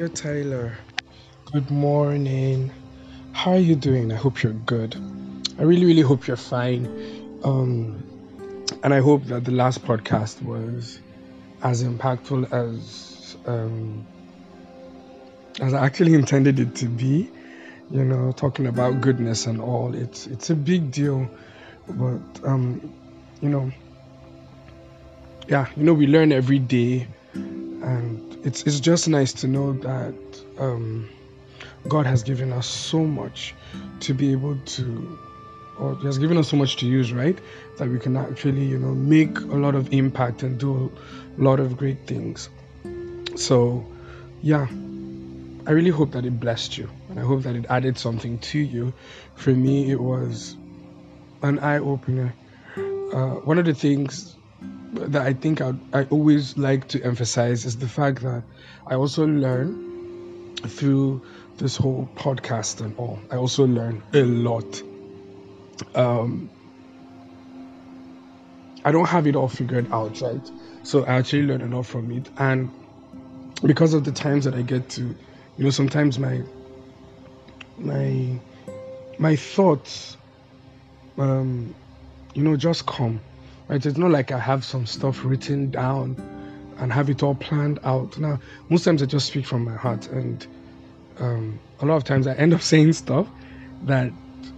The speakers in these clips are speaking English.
Dear Tyler, good morning. How are you doing? I hope you're good. I really, really hope you're fine. Um, and I hope that the last podcast was as impactful as um, as I actually intended it to be. You know, talking about goodness and all. It's it's a big deal, but um, you know, yeah, you know, we learn every day, and it's it's just nice to know that um, God has given us so much to be able to, or He has given us so much to use, right? That we can actually, you know, make a lot of impact and do a lot of great things. So, yeah, I really hope that it blessed you, and I hope that it added something to you. For me, it was an eye opener. Uh, one of the things that I think I, I always like to emphasize is the fact that I also learn through this whole podcast and all. I also learn a lot. Um, I don't have it all figured out, right? So I actually learn a lot from it, and because of the times that I get to, you know, sometimes my my my thoughts, um, you know, just come Right? It's not like I have some stuff written down and have it all planned out. Now, most times I just speak from my heart, and um, a lot of times I end up saying stuff that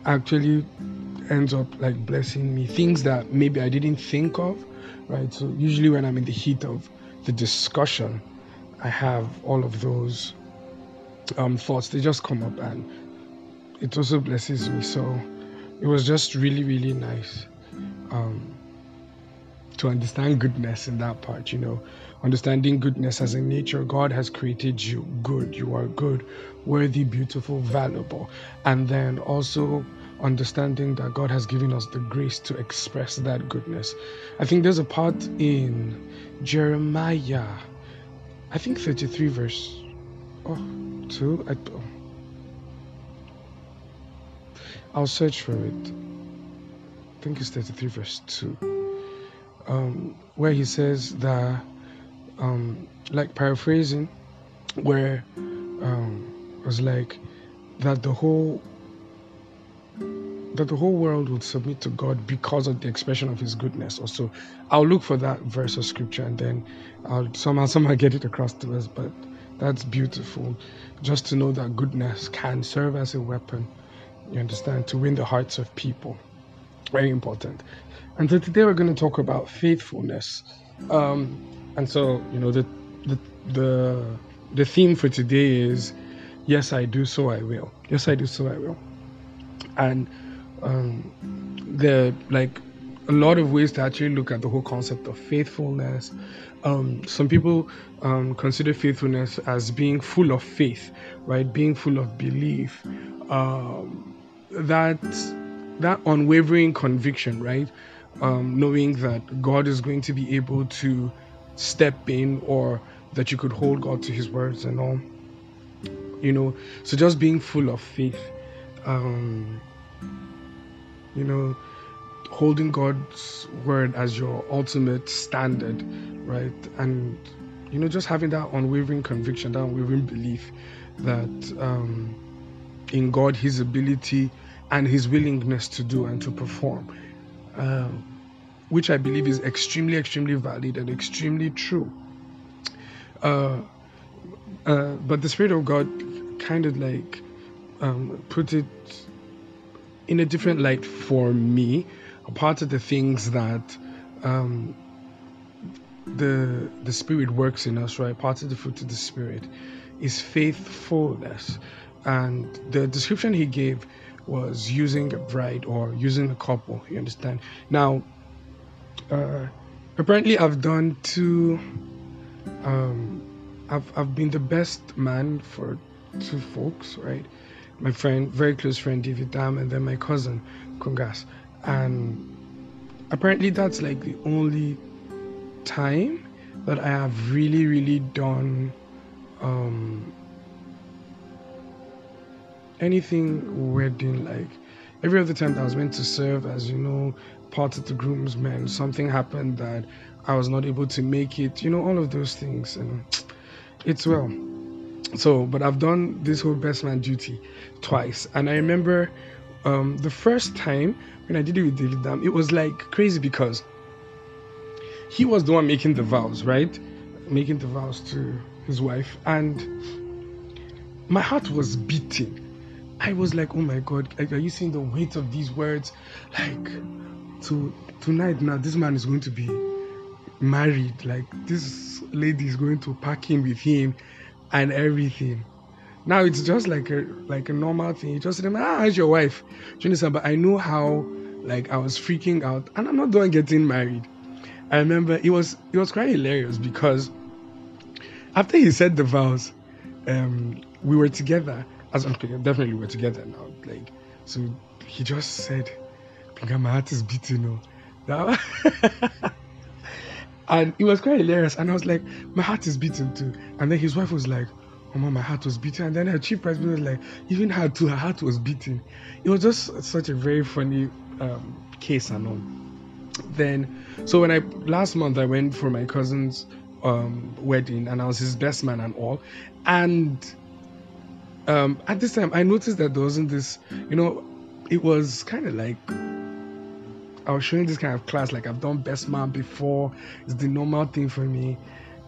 actually ends up like blessing me. Things that maybe I didn't think of, right? So usually when I'm in the heat of the discussion, I have all of those um, thoughts. They just come up, and it also blesses me. So it was just really, really nice. Um, to understand goodness in that part, you know, understanding goodness as a nature. God has created you good. You are good, worthy, beautiful, valuable. And then also understanding that God has given us the grace to express that goodness. I think there's a part in Jeremiah, I think 33 verse oh, 2. I, oh. I'll search for it. I think it's 33 verse 2 um, where he says that, um, like paraphrasing, where um, was like that the whole that the whole world would submit to God because of the expression of His goodness. Also, I'll look for that verse of scripture and then I'll somehow somehow get it across to us. But that's beautiful, just to know that goodness can serve as a weapon. You understand to win the hearts of people. Very important. And so today we're going to talk about faithfulness. Um, and so, you know, the, the, the, the theme for today is yes, I do, so I will. Yes, I do, so I will. And um, there are like a lot of ways to actually look at the whole concept of faithfulness. Um, some people um, consider faithfulness as being full of faith, right? Being full of belief. Um, that that unwavering conviction, right? um, knowing that God is going to be able to step in or that you could hold God to his words and all. You know, so just being full of faith, um, you know, holding God's word as your ultimate standard, right? And, you know, just having that unwavering conviction, that unwavering belief that um, in God, his ability and his willingness to do and to perform um, which I believe is extremely, extremely valid and extremely true. Uh, uh, but the Spirit of God kind of like um, put it in a different light for me. A part of the things that um, the the Spirit works in us, right? Part of the fruit of the Spirit is faithfulness, and the description he gave was using a bride or using a couple. You understand? Now, uh, apparently, I've done two. Um, I've I've been the best man for two folks, right? My friend, very close friend David Dam, and then my cousin Kungas, and apparently that's like the only time that I have really, really done um, anything wedding like every other time that I was meant to serve as you know part of the groomsmen something happened that I was not able to make it you know all of those things and it's well So, but I've done this whole best man duty twice, and I remember um, the first time when I did it with David Dam, it was like crazy because he was the one making the vows, right? Making the vows to his wife, and my heart was beating. I was like, oh my God, are you seeing the weight of these words? Like, to tonight now, this man is going to be married. Like, this lady is going to pack him with him and everything. Now it's just like a like a normal thing. You just say, ah, how's your wife? Do you understand? But I know how like I was freaking out, and I'm not done getting married. I remember it was it was quite hilarious because after he said the vows, um, we were together. As okay, definitely we're together now. Like so, he just said, "Pinga, my heart is beating." Oh, and it was quite hilarious. And I was like, "My heart is beating too." And then his wife was like, "Oh my, my heart was beating." And then her chief president was like, "Even her too, her heart was beating." It was just such a very funny um, case and all. Then, so when I last month I went for my cousin's um, wedding and I was his best man and all, and um, at this time I noticed that there wasn't this, you know, it was kind of like I was showing this kind of class, like I've done best man before. It's the normal thing for me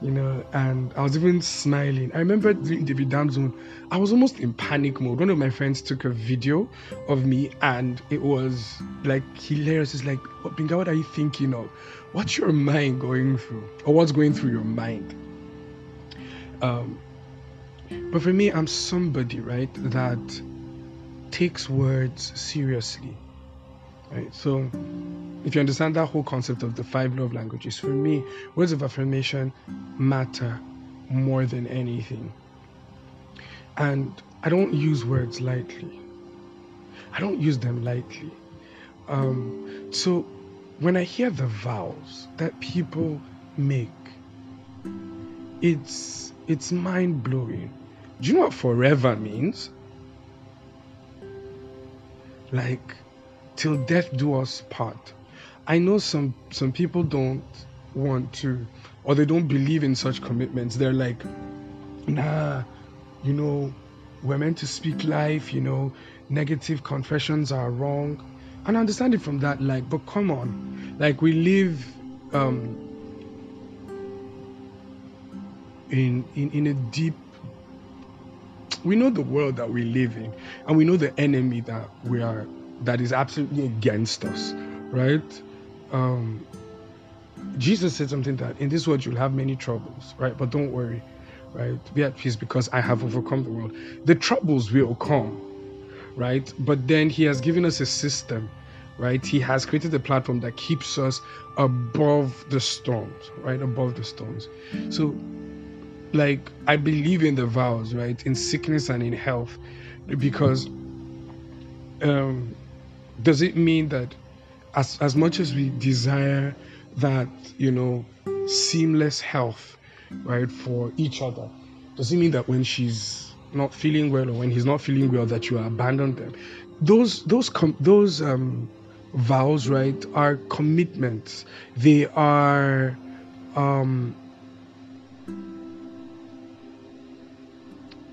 you know, and I was even smiling. I remember during the Dam's zone, I was almost in panic mode. One of my friends took a video of me, and it was like hilarious. It's like, what, Binga, what are you thinking of? What's your mind going through, or what's going through your mind? Um, but for me, I'm somebody, right, that takes words seriously, right? So if you understand that whole concept of the five love languages, for me, words of affirmation matter more than anything. And I don't use words lightly. I don't use them lightly. Um, so when I hear the vows that people make, it's it's mind blowing. Do you know what forever means? Like till death do us part. I know some some people don't want to or they don't believe in such commitments. They're like, nah, you know, we're meant to speak life, you know, negative confessions are wrong. And I understand it from that, like, but come on. Like we live um in in, in a deep we know the world that we live in and we know the enemy that we are that is absolutely against us right um, Jesus said something that in this world you'll have many troubles, right? But don't worry, right? Be at peace because I have overcome the world. The troubles will come, right? But then He has given us a system, right? He has created a platform that keeps us above the storms, right? Above the storms. So, like, I believe in the vows, right? In sickness and in health, because um, does it mean that as, as much as we desire that, you know, seamless health, right, for each other, does it mean that when she's not feeling well or when he's not feeling well that you abandon them? Those those com- those um, vows, right, are commitments. They are um,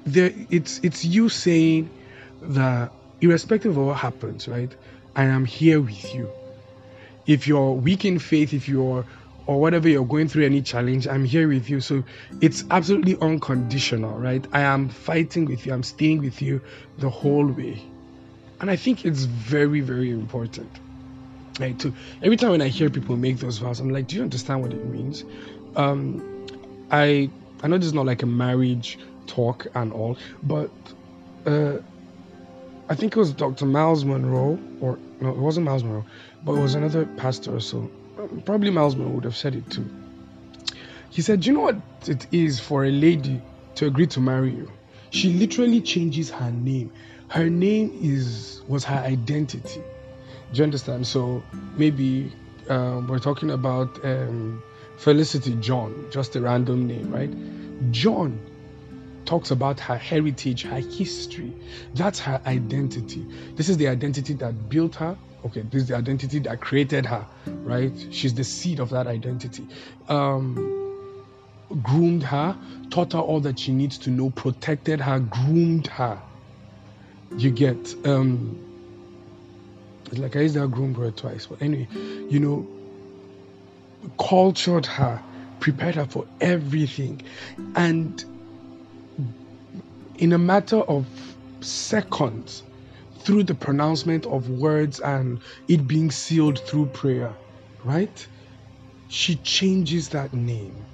it's it's you saying that irrespective of what happens, right, I am here with you if you're weak in faith, if you're or whatever you're going through any challenge, I'm here with you. So it's absolutely unconditional, right? I am fighting with you, I'm staying with you the whole way. And I think it's very, very important. Right? To every time when I hear people make those vows, I'm like, do you understand what it means? Um, I I know this is not like a marriage talk and all, but uh, I think it was Dr. Myles Munroe, or no, it wasn't Myles Munroe, but it was another pastor so. Probably Myles Munroe would have said it too. He said, Do you know what it is for a lady to agree to marry you? She literally changes her name. Her name is was her identity. Do you understand? So maybe um, we're talking about um, Felicity John, just a random name, right? John talks about her heritage, her history. That's her identity. This is the identity that built her. Okay, this is the identity that created her, right? She's the seed of that identity. Um, groomed her, taught her all that she needs to know, protected her, groomed her. You get, um, it's like I used that groom word twice, but anyway, you know, cultured her, prepared her for everything. And in a matter of seconds, through the pronouncement of words and it being sealed through prayer, right? She changes that name.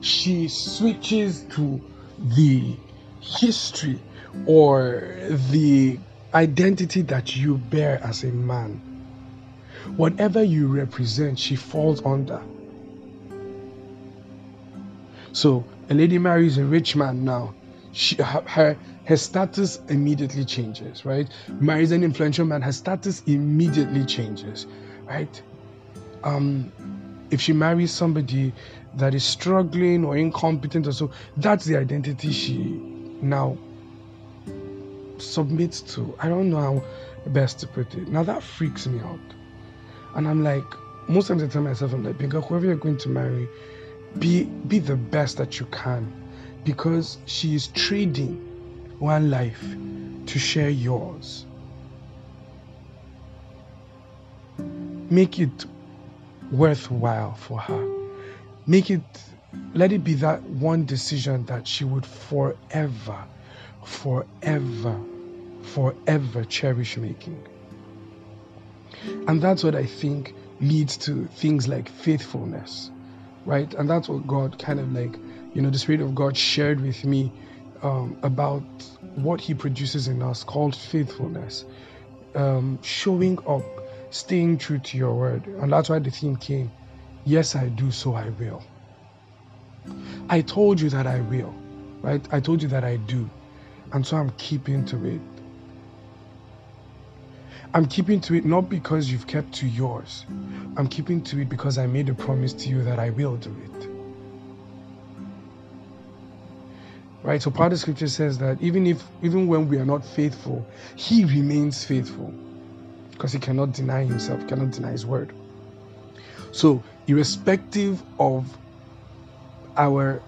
She switches to the history or the identity that you bear as a man. Whatever you represent, she falls under. So a lady marries a rich man now. She, her, her status immediately changes, right? Marries an influential man, her status immediately changes, right? Um, if she marries somebody that is struggling or incompetent or so, that's the identity she now submits to. I don't know how best to put it. Now that freaks me out. And I'm like, most times I tell myself, I'm like, because whoever you're going to marry, be be the best that you can. Because she is trading one life to share yours. Make it worthwhile for her. Make it let it be that one decision that she would forever, forever, forever cherish making. And that's what I think leads to things like faithfulness, right? And that's what God kind of like, you know, the Spirit of God shared with me um, about what He produces in us called faithfulness, um, showing up, staying true to your word. And that's why the theme came Yes, I do, so I will. I told you that I will, right? I told you that I do. And so I'm keeping to it. I'm keeping to it not because you've kept to yours. I'm keeping to it because I made a promise to you that I will do it. Right? So part of the scripture says that even if even when we are not faithful, he remains faithful. Because he cannot deny himself, cannot deny his word. So irrespective of our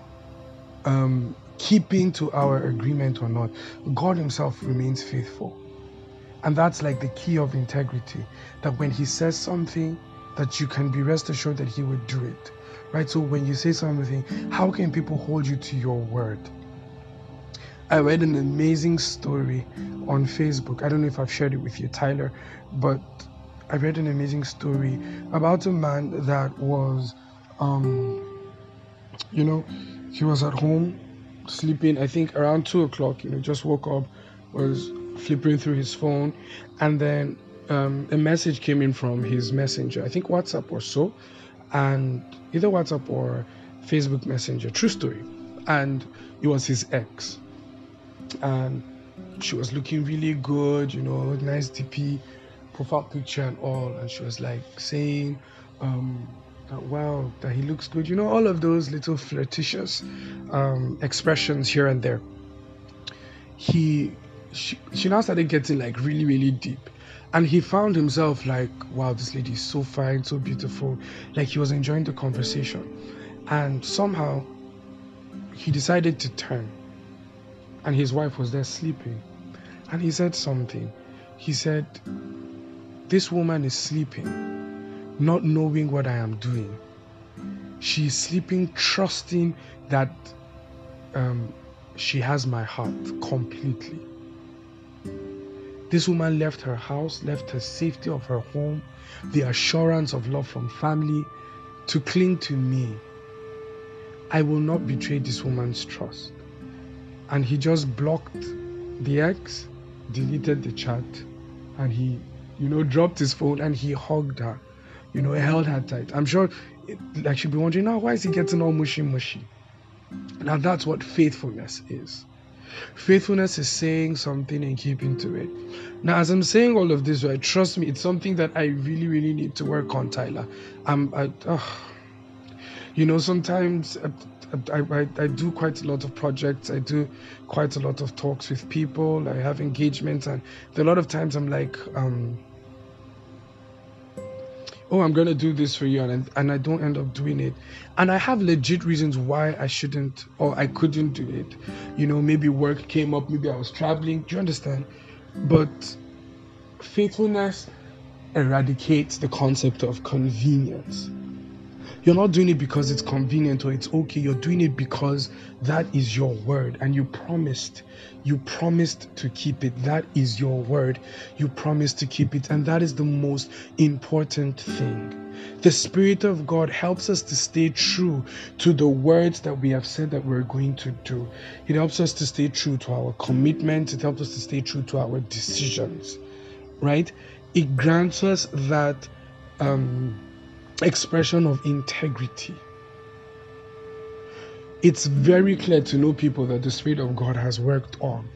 um, keeping to our agreement or not, God Himself remains faithful. And that's like the key of integrity. That when He says something, that you can be rest assured that He would do it. Right? So when you say something, how can people hold you to your word? I read an amazing story on Facebook. I don't know if I've shared it with you, Tyler, but I read an amazing story about a man that was, um, you know, he was at home sleeping, I think around two o'clock, you know, just woke up, was flipping through his phone, and then um, a message came in from his messenger, I think WhatsApp or so, and either WhatsApp or Facebook Messenger, true story. And it was his ex. And she was looking really good, you know, nice DP, profile picture and all. And she was like saying, um, that, wow, that he looks good, you know, all of those little flirtatious um, expressions here and there. He she, she now started getting like really, really deep. And he found himself like, wow, this lady is so fine, so beautiful. Like he was enjoying the conversation. And somehow he decided to turn. And his wife was there sleeping. And he said something. He said, This woman is sleeping, not knowing what I am doing. She is sleeping, trusting that um, she has my heart completely. This woman left her house, left the safety of her home, the assurance of love from family to cling to me. I will not betray this woman's trust. And he just blocked the ex, deleted the chat, and he, you know, dropped his phone and he hugged her, you know, held her tight. I'm sure, like, she'd be wondering, now, why is he getting all mushy mushy? Now, that's what faithfulness is. Faithfulness is saying something and keeping to it. Now, as I'm saying all of this, right, trust me, it's something that I really, really need to work on, Tyler. I'm, I, you know, sometimes I, I, I do quite a lot of projects. I do quite a lot of talks with people. I have engagements, and a lot of times I'm like, um, oh, I'm going to do this for you, and, and I don't end up doing it. And I have legit reasons why I shouldn't or I couldn't do it. You know, maybe work came up, maybe I was traveling. Do you understand? But faithfulness eradicates the concept of convenience. You're not doing it because it's convenient or it's okay. You're doing it because that is your word and you promised. You promised to keep it. That is your word. You promised to keep it. And that is the most important thing. The Spirit of God helps us to stay true to the words that we have said that we're going to do. It helps us to stay true to our commitments. It helps us to stay true to our decisions, right? It grants us that um, expression of integrity. It's very clear to know people that the Spirit of God has worked on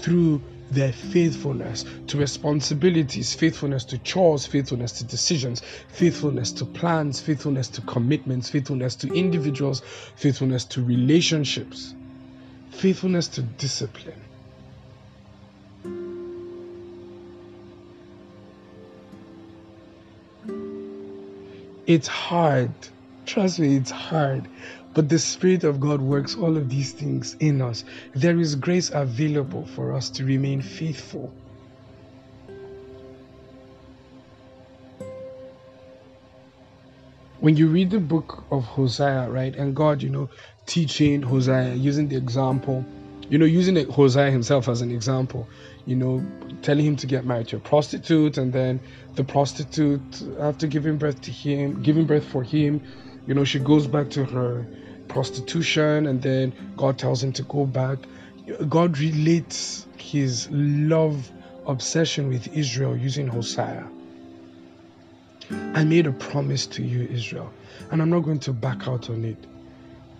through their faithfulness to responsibilities, faithfulness to chores, faithfulness to decisions, faithfulness to plans, faithfulness to commitments, faithfulness to individuals, faithfulness to relationships, faithfulness to discipline. It's hard. Trust me, it's hard. But the Spirit of God works all of these things in us. There is grace available for us to remain faithful. When you read the book of Hosea, right, and God, you know, teaching Hosea, using the example, you know, using Hosea himself as an example, you know, telling him to get married to a prostitute, and then the prostitute, after giving birth to him, giving birth for him, you know, she goes back to her prostitution, and then God tells him to go back. God relates his love obsession with Israel using Hosea. I made a promise to you, Israel, and I'm not going to back out on it.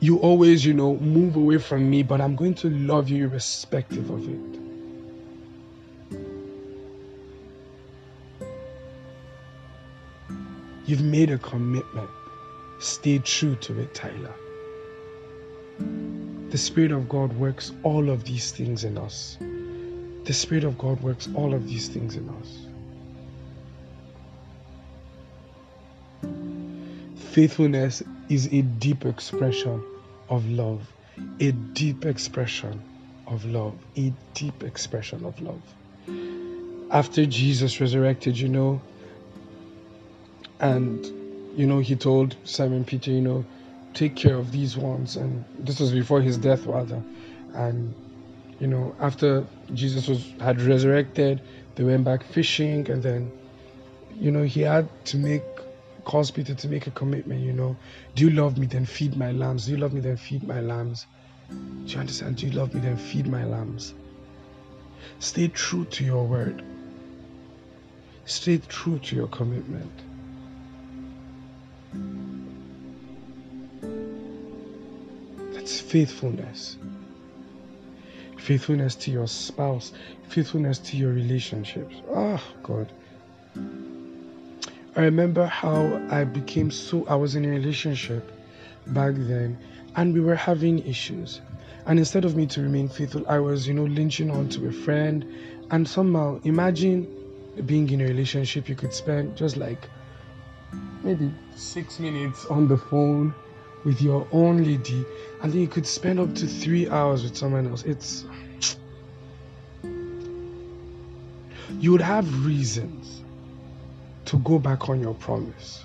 You always, you know, move away from me, but I'm going to love you irrespective of it. You've made a commitment. Stay true to it, Tyler. The Spirit of God works all of these things in us. The Spirit of God works all of these things in us. Faithfulness is a deep expression of love. A deep expression of love. A deep expression of love. After Jesus resurrected, you know, and you know he told simon peter you know take care of these ones and this was before his death rather and you know after jesus was had resurrected they went back fishing and then you know he had to make cause peter to make a commitment you know. Do you love me? Then feed my lambs. Do you love me? Then feed my lambs. Do you understand? Do you love me? Then feed my lambs. Stay true to your word. Stay true to your commitment. That's faithfulness. Faithfulness to your spouse, faithfulness to your relationships. Oh, God. I remember how I became so, I was in a relationship back then and we were having issues. And instead of me to remain faithful, I was, you know, lynching onto a friend. And somehow, imagine being in a relationship, you could spend just like maybe six minutes on the phone with your own lady, and then you could spend up to three hours with someone else. It's you would have reasons to go back on your promise.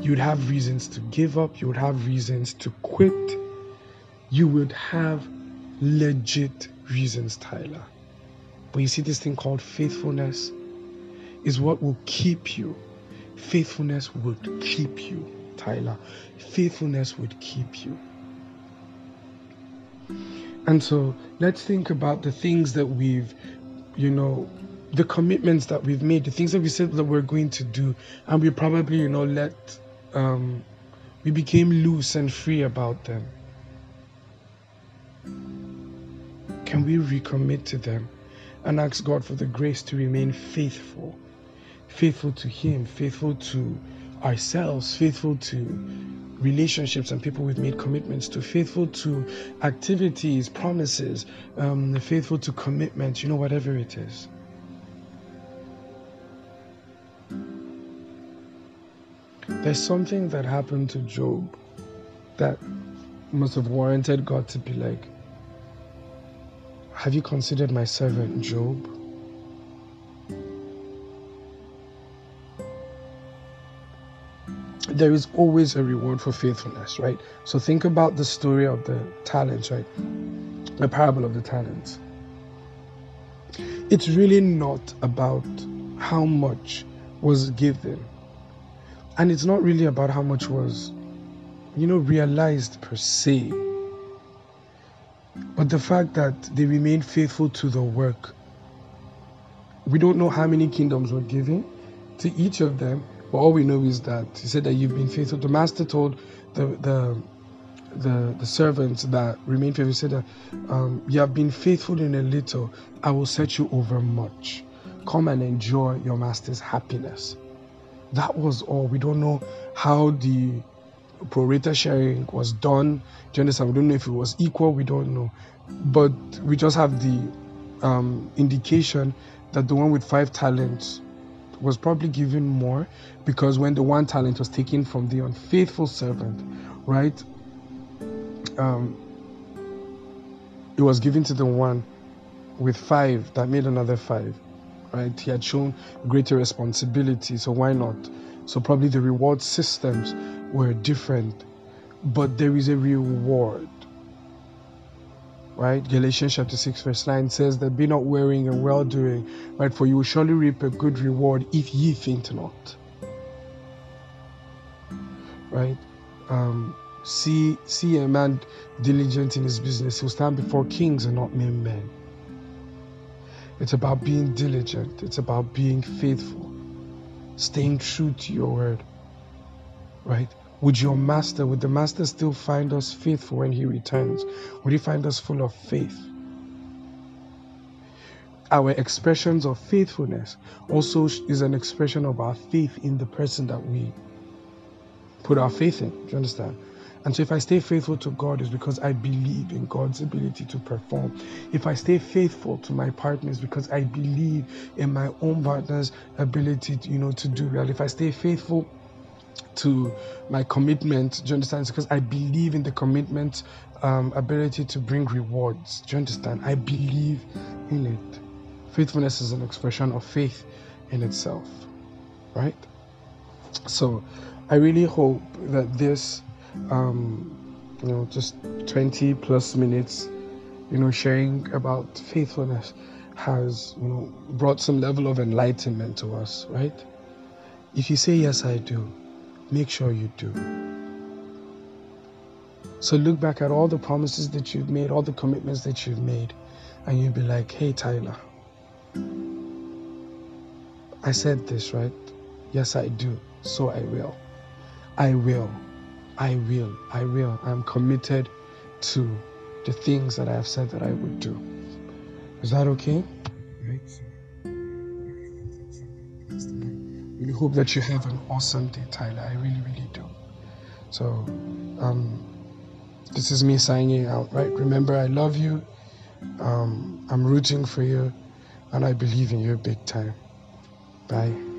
You would have reasons to give up. You would have reasons to quit. You would have legit reasons, Tyler. But you see, this thing called faithfulness is what will keep you Faithfulness would keep you, Tyler. Faithfulness would keep you. And so let's think about the things that we've, you know, the commitments that we've made, the things that we said that we're going to do, and we probably, you know, let, um, we became loose and free about them. Can we recommit to them and ask God for the grace to remain faithful? faithful to Him, faithful to ourselves, faithful to relationships and people we've made commitments to, faithful to activities, promises, um, faithful to commitments, you know, whatever it is. There's something that happened to Job that must have warranted God to be like, Have you considered my servant Job? There is always a reward for faithfulness, right? So think about the story of the talents, right? The parable of the talents. It's really not about how much was given. And it's not really about how much was, you know, realized per se. But the fact that they remained faithful to the work. We don't know how many kingdoms were given to each of them, but all we know is that he said that you've been faithful. The master told the the the, the servants that remain faithful, he said that um, you have been faithful in a little, I will set you over much. Come and enjoy your master's happiness. That was all. We don't know how the prorata sharing was done. Do you understand? We don't know if it was equal. We don't know. But we just have the um, indication that the one with five talents was probably given more because when the one talent was taken from the unfaithful servant, right? Um, it was given to the one with five that made another five right? He had shown greater responsibility, so why not? So probably the reward systems were different, but there is a reward. Right? Galatians chapter 6, verse 9 says that be not wearing and well doing, right? For you will surely reap a good reward if ye faint not. Right? Um, see see a man diligent in his business, he'll stand before kings and not mere men. It's about being diligent, it's about being faithful, staying true to your word. Right? Would your master, would the master still find us faithful when he returns? Would he find us full of faith? Our expressions of faithfulness also is an expression of our faith in the person that we put our faith in. Do you understand? And so if I stay faithful to God, it's because I believe in God's ability to perform. If I stay faithful to my partners, because I believe in my own partner's ability, to, you know, to do well. If I stay faithful to my commitment, do you understand? It's because I believe in the commitment um, ability to bring rewards. Do you understand? I believe in it. Faithfulness is an expression of faith in itself, right? So I really hope that this um, you know, just 20 plus minutes, you know, sharing about faithfulness has, you know, brought some level of enlightenment to us, right? If you say, Yes, I do, make sure you do. So look back at all the promises that you've made, all the commitments that you've made, and you'll be like, Hey, Tyler, I said this, right? Yes, I do. So I will. I will. I will, I will. I'm committed to the things that I have said that I would do. Is that okay? Right. Really hope that you have an awesome day, Tyler. I really, really do. So, um, this is me signing out, right? Remember, I love you. Um, I'm rooting for you, and I believe in you big time. Bye.